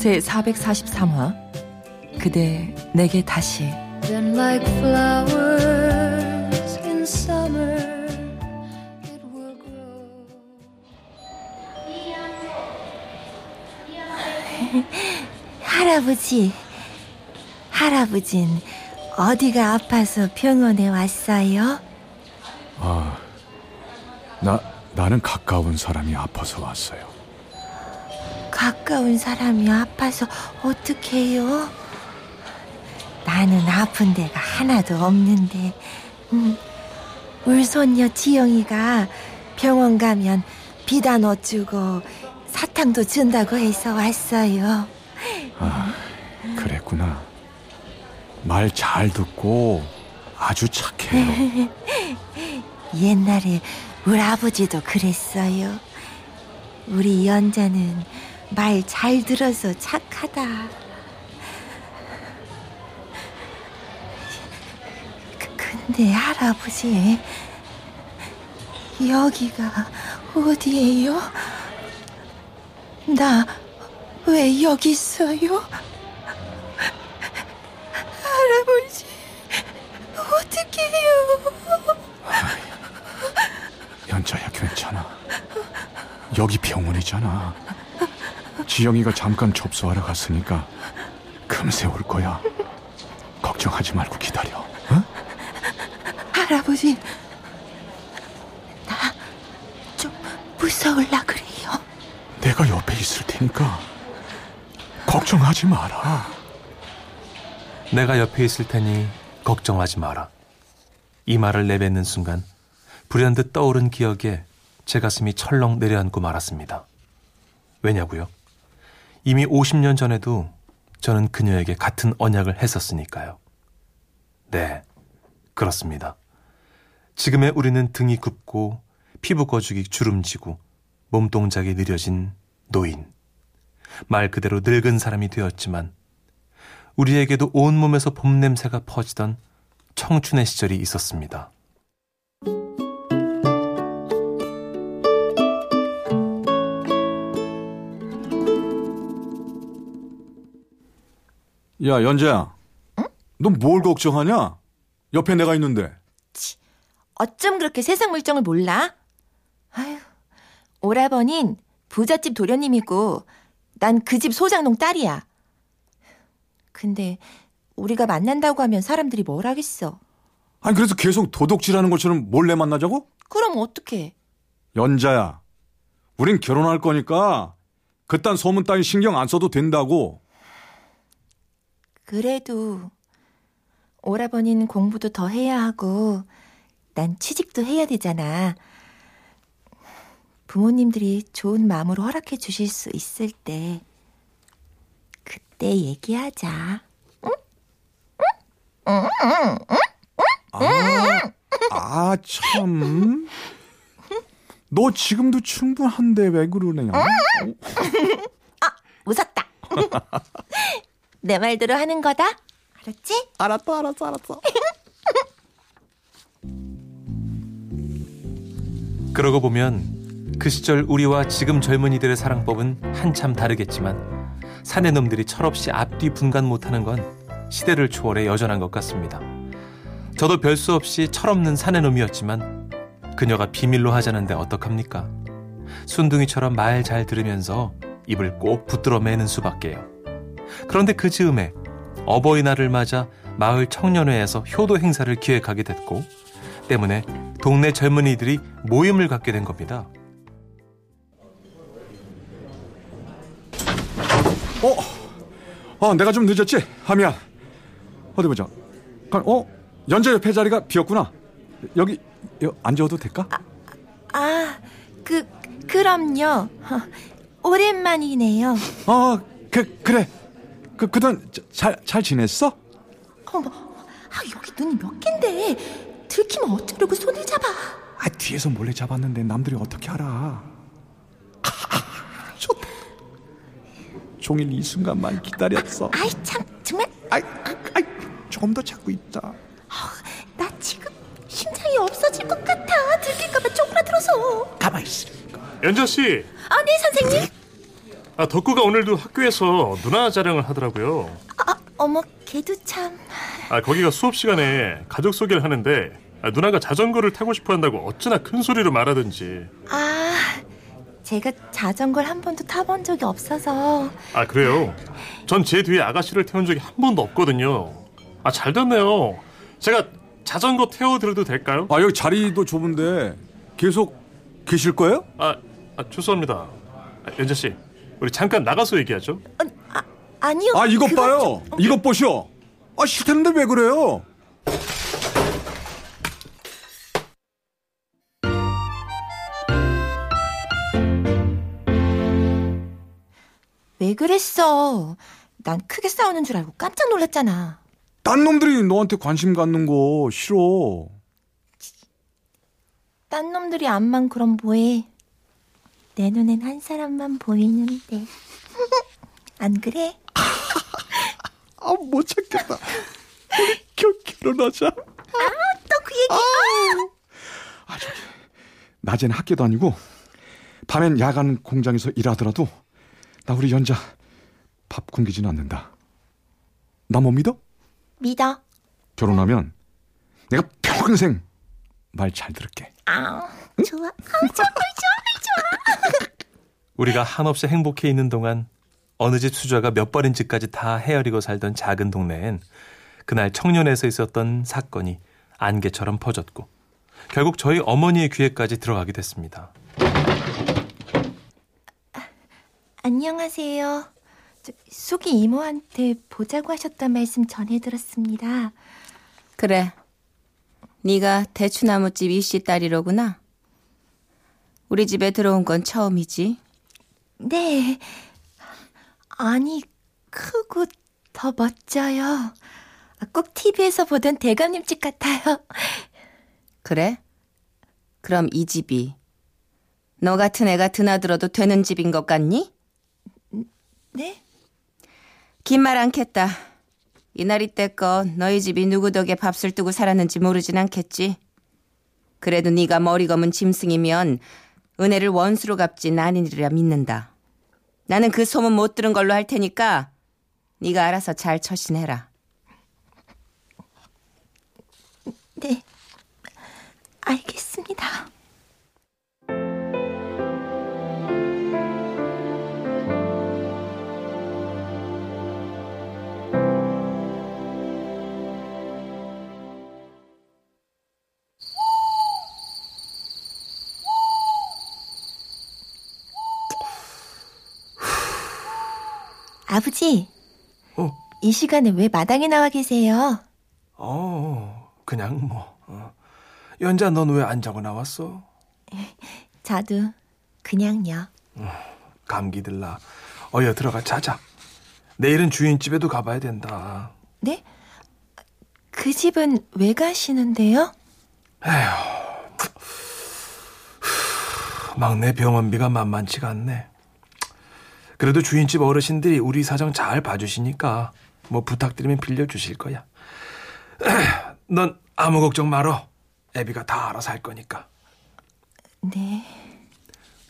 제 443화 그대 내게 다시 할아버지 할아버진 어디가 아파서 병원에 왔어요? 아, 나 나는 가까운 사람이 아파서 왔어요. 가까운 사람이 아파서 어떡해요? 나는 아픈 데가 하나도 없는데 음, 울 손녀 지영이가 병원 가면 비단 어주고 사탕도 준다고 해서 왔어요. 아, 그랬구나. 말 잘 듣고 아주 착해요. 옛날에 우리 아버지도 그랬어요. 우리 연자는 말 잘 들어서 착하다. 그- 근데 할아버지, 여기가 어디예요? 나 왜 여기 있어요? 할아버지, 어떡해요? 연자야 괜찮아. 여기 병원이잖아. 지영이가 잠깐 접수하러 갔으니까 금세 올 거야. 걱정하지 말고 기다려. 어? 할아버지, 나 좀 무서울라 그래요. 내가 옆에 있을 테니까 걱정하지 마라. 내가 옆에 있을 테니 걱정하지 마라. 이 말을 내뱉는 순간 불현듯 떠오른 기억에 제 가슴이 철렁 내려앉고 말았습니다. 왜냐고요? 이미 50년 전에도 저는 그녀에게 같은 언약을 했었으니까요. 네, 그렇습니다. 지금의 우리는 등이 굽고 피부 거죽이 주름지고 몸 동작이 느려진 노인. 말 그대로 늙은 사람이 되었지만 우리에게도 온몸에서 봄 냄새가 퍼지던 청춘의 시절이 있었습니다. 야 연자야, 넌뭘 걱정하냐? 옆에 내가 있는데. 어쩜 그렇게 세상 물정을 몰라? 아휴, 오라버닌 부잣집 도련님이고 난 그 집 소장농 딸이야. 근데 우리가 만난다고 하면 사람들이 뭘 하겠어? 아니 그래서 계속 도둑질하는 것처럼 몰래 만나자고? 그럼 어떡해? 연자야, 우린 결혼할 거니까 그딴 소문 따위 신경 안 써도 된다고. 그래도 오라버니는 공부도 더 해야 하고 난 취직도 해야 되잖아. 부모님들이 좋은 마음으로 허락해 주실 수 있을 때 그때 얘기하자. 아 참. 너 지금도 충분한데 왜 그러냐? 웃었다. 내 말대로 하는 거다. 알았지? 알았어, 알았어, 알았어. 그러고 보면 그 시절 우리와 지금 젊은이들의 사랑법은 한참 다르겠지만 사내 놈들이 철없이 앞뒤 분간 못하는 건 시대를 초월해 여전한 것 같습니다. 저도 별 수 없이 철없는 사내 놈이었지만 그녀가 비밀로 하자는데 어떡합니까? 순둥이처럼 말 잘 들으면서 입을 꼭 붙들어 매는 수밖에요. 그런데 그 즈음에 어버이날을 맞아 마을 청년회에서 효도 행사를 기획하게 됐고 때문에 동네 젊은이들이 모임을 갖게 된 겁니다. 어, 어, 내가 좀 늦었지? 하미야. 어디 보자. 어, 연재 옆에 자리가 비었구나. 여기, 여, 앉아도 될까? 아, 그 그럼요. 오랜만이네요. 어, 그, 그래. 그 그동안 잘잘 잘 지냈어? 어머, 아, 여기 눈이 몇 갠데. 들키면 어쩌려고 손을 잡아. 아 뒤에서 몰래 잡았는데 남들이 어떻게 알아? 좋다. 종일 이 순간만 기다렸어. 아 이, 참, 정말. 아이, 그, 아이, 조금 더 찾고 있다. 나 지금 심장이 없어질 것 같아. 들킬까봐 쪼그라들어서. 가만히 있어. 연자 씨, 아, 네, 선생님. 아, 덕구가 오늘도 학교에서 누나 자랑을 하더라고요. 아, 어머, 걔도 참. 아, 거기가 수업 시간에 가족 소개를 하는데 아, 누나가 자전거를 타고 싶어 한다고 어찌나 큰 소리로 말하든지. 아, 제가 자전거를 한 번도 타본 적이 없어서. 아, 그래요? 전 제 뒤에 아가씨를 태운 적이 한 번도 없거든요. 아, 잘 됐네요. 제가 자전거 태워드려도 될까요? 아 여기 자리도 좁은데 계속 계실 거예요? 아, 아 죄송합니다. 아, 연자 씨, 우리 잠깐 나가서 얘기하죠. 어, 아, 아니요. 아 이것 그건 봐요. 좀- 이것 보시오. 아 싫다는데 왜 그래요? 왜 그랬어? 난 크게 싸우는 줄 알고 깜짝 놀랐잖아. 딴 놈들이 너한테 관심 갖는 거 싫어. 딴 놈들이 안만 그럼 뭐해? 내 눈엔 한 사람만 보이는데. 안 그래? 아 못 찾겠다. 우리 겨, 결혼하자. 또그 얘기. 아 저기 낮에는 학교 다니고 밤엔 야간 공장에서 일하더라도 나 우리 연자 밥 굶기진 않는다. 나 못 믿어? 믿어. 결혼하면 내가 평생 말 잘 들을게. 아, 좋아. 아, 정말 좋아. 우리가 한없이 행복해 있는 동안 어느 집 수저가 몇 번인지까지 다 헤아리고 살던 작은 동네엔 그날 청년에서 있었던 사건이 안개처럼 퍼졌고 결국 저희 어머니의 귀에까지 들어가게 됐습니다. 안녕하세요. 저, 숙이 이모한테 보자고 하셨단 말씀 전해 들었습니다. 그래. 네가 대추나무집 이씨 딸이로구나. 우리 집에 들어온 건 처음이지. 네. 아니, 크고 더 멋져요. 아, 꼭 TV에서 보던 대감님 집 같아요. 그래? 그럼 이 집이 너 같은 애가 드나들어도 되는 집인 것 같니? 네? 긴 말 않겠다. 이날 이때껏 너희 집이 누구 덕에 밥술 뜨고 살았는지 모르진 않겠지. 그래도 네가 머리 검은 짐승이면 은혜를 원수로 갚진 아니리라 믿는다. 나는 그 소문 못 들은 걸로 할 테니까 네가 알아서 잘 처신해라. 네. 알겠습니다. 아버지, 어, 이 시간에 왜 마당에 나와 계세요? 어, 그냥 뭐. 어. 연자 넌 왜 안 자고 나왔어? 저도 그냥요. 감기 들라. 어여 들어가 자자. 내일은 주인집에도 가봐야 된다. 네? 그 집은 왜 가시는데요? 막내 병원비가 만만치가 않네. 그래도 주인집 어르신들이 우리 사정 잘 봐주시니까 뭐 부탁드리면 빌려주실 거야. 넌 아무 걱정 말어. 애비가 다 알아서 할 거니까. 네.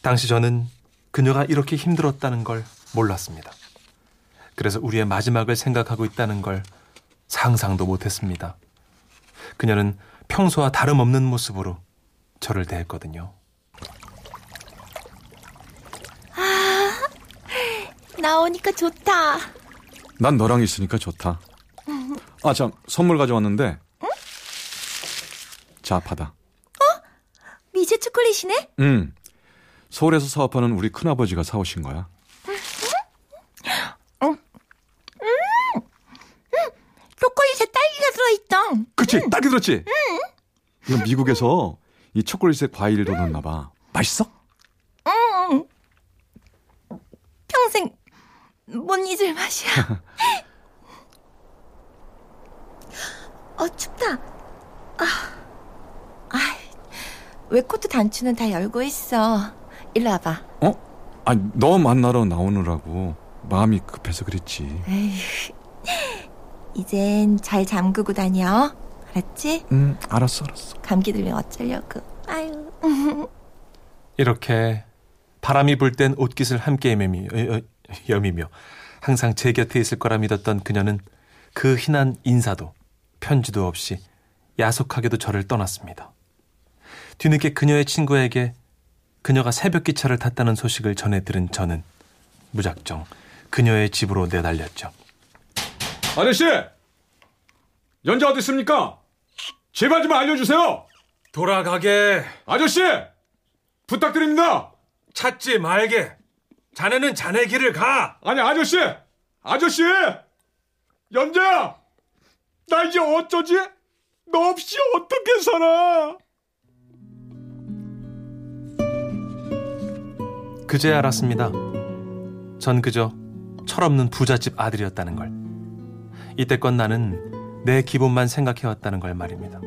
당시 저는 그녀가 이렇게 힘들었다는 걸 몰랐습니다. 그래서 우리의 마지막을 생각하고 있다는 걸 상상도 못했습니다. 그녀는 평소와 다름없는 모습으로 저를 대했거든요. 나오니까 좋다. 난 너랑 있으니까 좋다. 아, 참, 선물 가져왔는데. 자, 받아. 미제 초콜릿이네? 응. 서울에서 사업하는 우리 큰아버지가 사오신 거야. 초콜릿에 딸기가 들어있다. 그치? 딸기 들었지? 이거 미국에서 이 초콜릿에 과일도 넣나 봐. 맛있어? 평생 못 잊을 맛이야. 어, 춥다. 아, 아, 외코트 단추는 다 열고 있어. 일로 와봐. 어? 아니, 너 만나러 나오느라고 마음이 급해서 그랬지. 이젠 잘 잠그고 다녀. 알았지? 응, 음, 알았어, 알았어. 감기 들면 어쩌려고. 아유. 이렇게 바람이 불 땐 옷깃을 함께 헤매며 어, 어, 여- 여미며 항상 제 곁에 있을 거라 믿었던 그녀는 그 흔한 인사도 편지도 없이 야속하게도 저를 떠났습니다. 뒤늦게 그녀의 친구에게 그녀가 새벽 기차를 탔다는 소식을 전해 들은 저는 무작정 그녀의 집으로 내달렸죠. 아저씨! 연자 어디 있습니까? 제발 좀 알려주세요! 돌아가게 아저씨! 부탁드립니다! 찾지 말게 자네는 자네 길을 가 아니, 아저씨! 아저씨! 연자! 나 이제 어쩌지? 너 없이 어떻게 살아? 그제 알았습니다. 전 그저 철없는 부잣집 아들이었다는 걸. 이때껏 나는 내 기분만 생각해왔다는 걸 말입니다.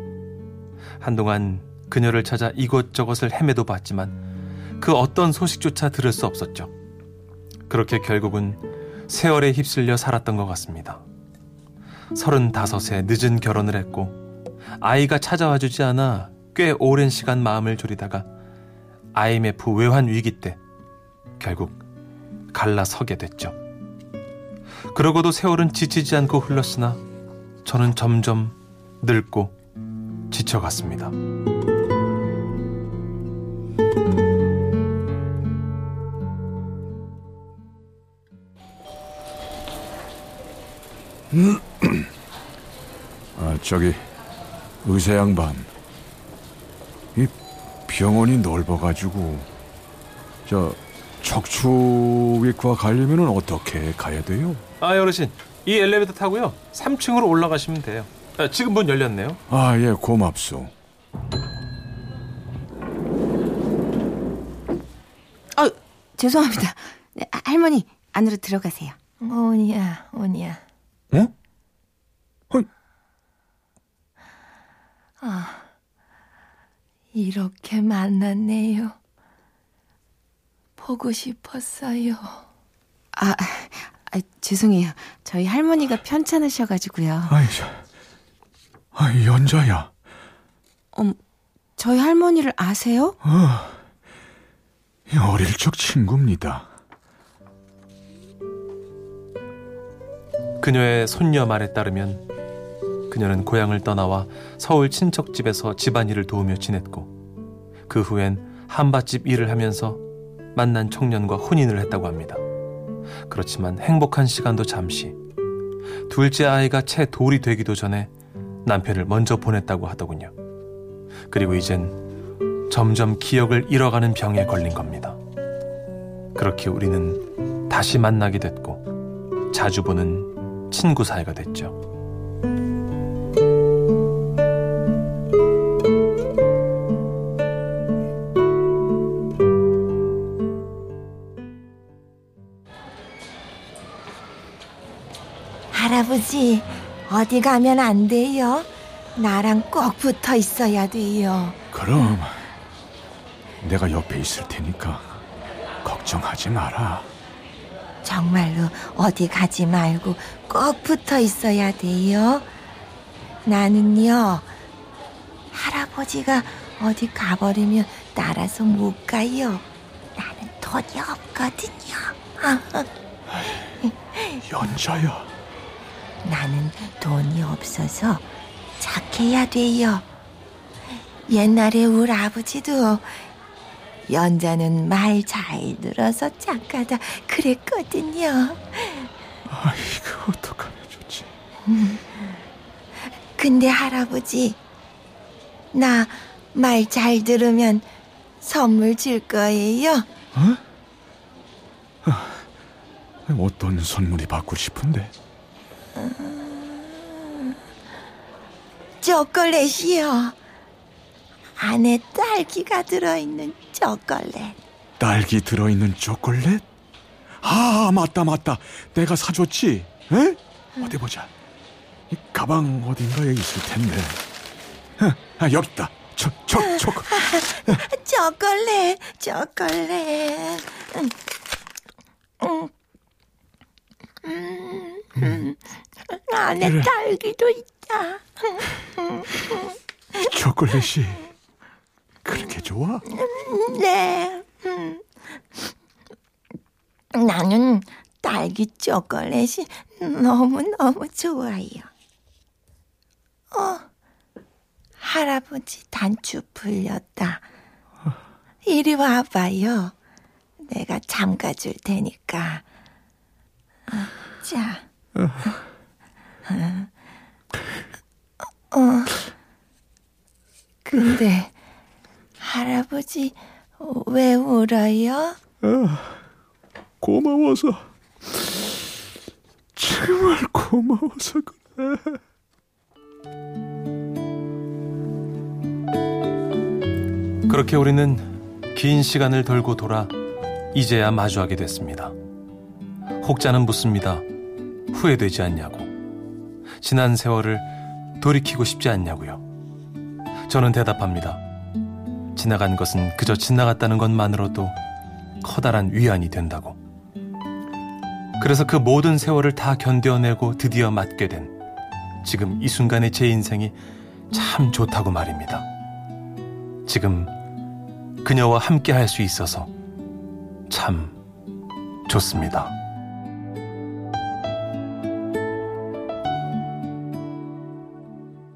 한동안 그녀를 찾아 이곳저곳을 헤매도 봤지만 그 어떤 소식조차 들을 수 없었죠. 그렇게 결국은 세월에 휩쓸려 살았던 것 같습니다. 서른다섯에 늦은 결혼을 했고 아이가 찾아와 주지 않아 꽤 오랜 시간 마음을 졸이다가 IMF 외환 위기 때 결국 갈라서게 됐죠. 그러고도 세월은 지치지 않고 흘렀으나 저는 점점 늙고 지쳐갔습니다. 아, 저기, 의사 양반. 이 병원이 넓어가지고, 저, 척추외과 가려면 어떻게 가야 돼요? 아 어르신 이 엘리베이터 타고요 3층으로 올라가시면 돼요. 아, 지금 문 열렸네요. 아, 예, 고맙소. 어, 죄송합니다. 네, 아, 할머니 안으로 들어가세요. 온이야, 온이야. 어? 어, 이렇게 만났네요. 보고 싶었어요. 아, 아, 죄송해요. 저희 할머니가 편찮으셔가지고요. 아이, 저, 아, 연자야. 저희 할머니를 아세요? 이 어릴 적 친구입니다. 그녀의 손녀 말에 따르면 그녀는 고향을 떠나와 서울 친척집에서 집안일을 도우며 지냈고 그 후엔 한밭집 일을 하면서 만난 청년과 혼인을 했다고 합니다. 그렇지만 행복한 시간도 잠시 둘째 아이가 채 돌이 되기도 전에 남편을 먼저 보냈다고 하더군요. 그리고 이젠 점점 기억을 잃어가는 병에 걸린 겁니다. 그렇게 우리는 다시 만나게 됐고 자주 보는 친구 사이가 됐죠. 할아버지, 어디 가면 안 돼요? 나랑 꼭 붙어 있어야 돼요. 그럼 내가 옆에 있을 테니까 걱정하지 마라. 정말로 어디 가지 말고 꼭 붙어 있어야 돼요. 나는요, 할아버지가 어디 가버리면 따라서 못 가요. 나는 돈이 없거든요. 아, 연자야. 나는 돈이 없어서 착해야 돼요. 옛날에 우리 아버지도 연자는 말 잘 들어서 착하다 그랬거든요. 아이고 어떡하면 좋지. 근데 할아버지, 나 말 잘 들으면 선물 줄 거예요. 어떤 선물이 받고 싶은데? 초콜릿이요. 안에 딸기가 들어있는 초콜릿. 딸기 들어있는 초콜릿? 아 맞다 맞다. 내가 사줬지. 에? 어디 보자. 이 가방 어딘가에 있을 텐데. 아, 여기 있다. 초, 초, 초. 초콜릿, 초콜릿. 음, 음, 음, 음. 안에 그래. 딸기도 있다. 초콜릿이 그렇게 좋아? 네. 음. 나는 딸기 초콜릿이 너무너무 좋아요. 어, 할아버지 단추 풀렸다. 이리 와봐요. 내가 잠가줄 테니까. 어, 자. 어, 근데 할 아버지 왜 울어요? 고마워서. 정말 고마워서 그래. 그렇게 우리는 긴 시간을 돌고 돌아 이제야 마주하게 됐습니다. 혹자는 묻습니다. 후회되지 않냐고. 지난 세월을 돌이키고 싶지 않냐고요. 저는 대답합니다. 지나간 것은 그저 지나갔다는 것만으로도 커다란 위안이 된다고. 그래서 그 모든 세월을 다 견뎌내고 드디어 맞게 된 지금 이 순간의 제 인생이 참 좋다고 말입니다. 지금 그녀와 함께 할 수 있어서 참 좋습니다.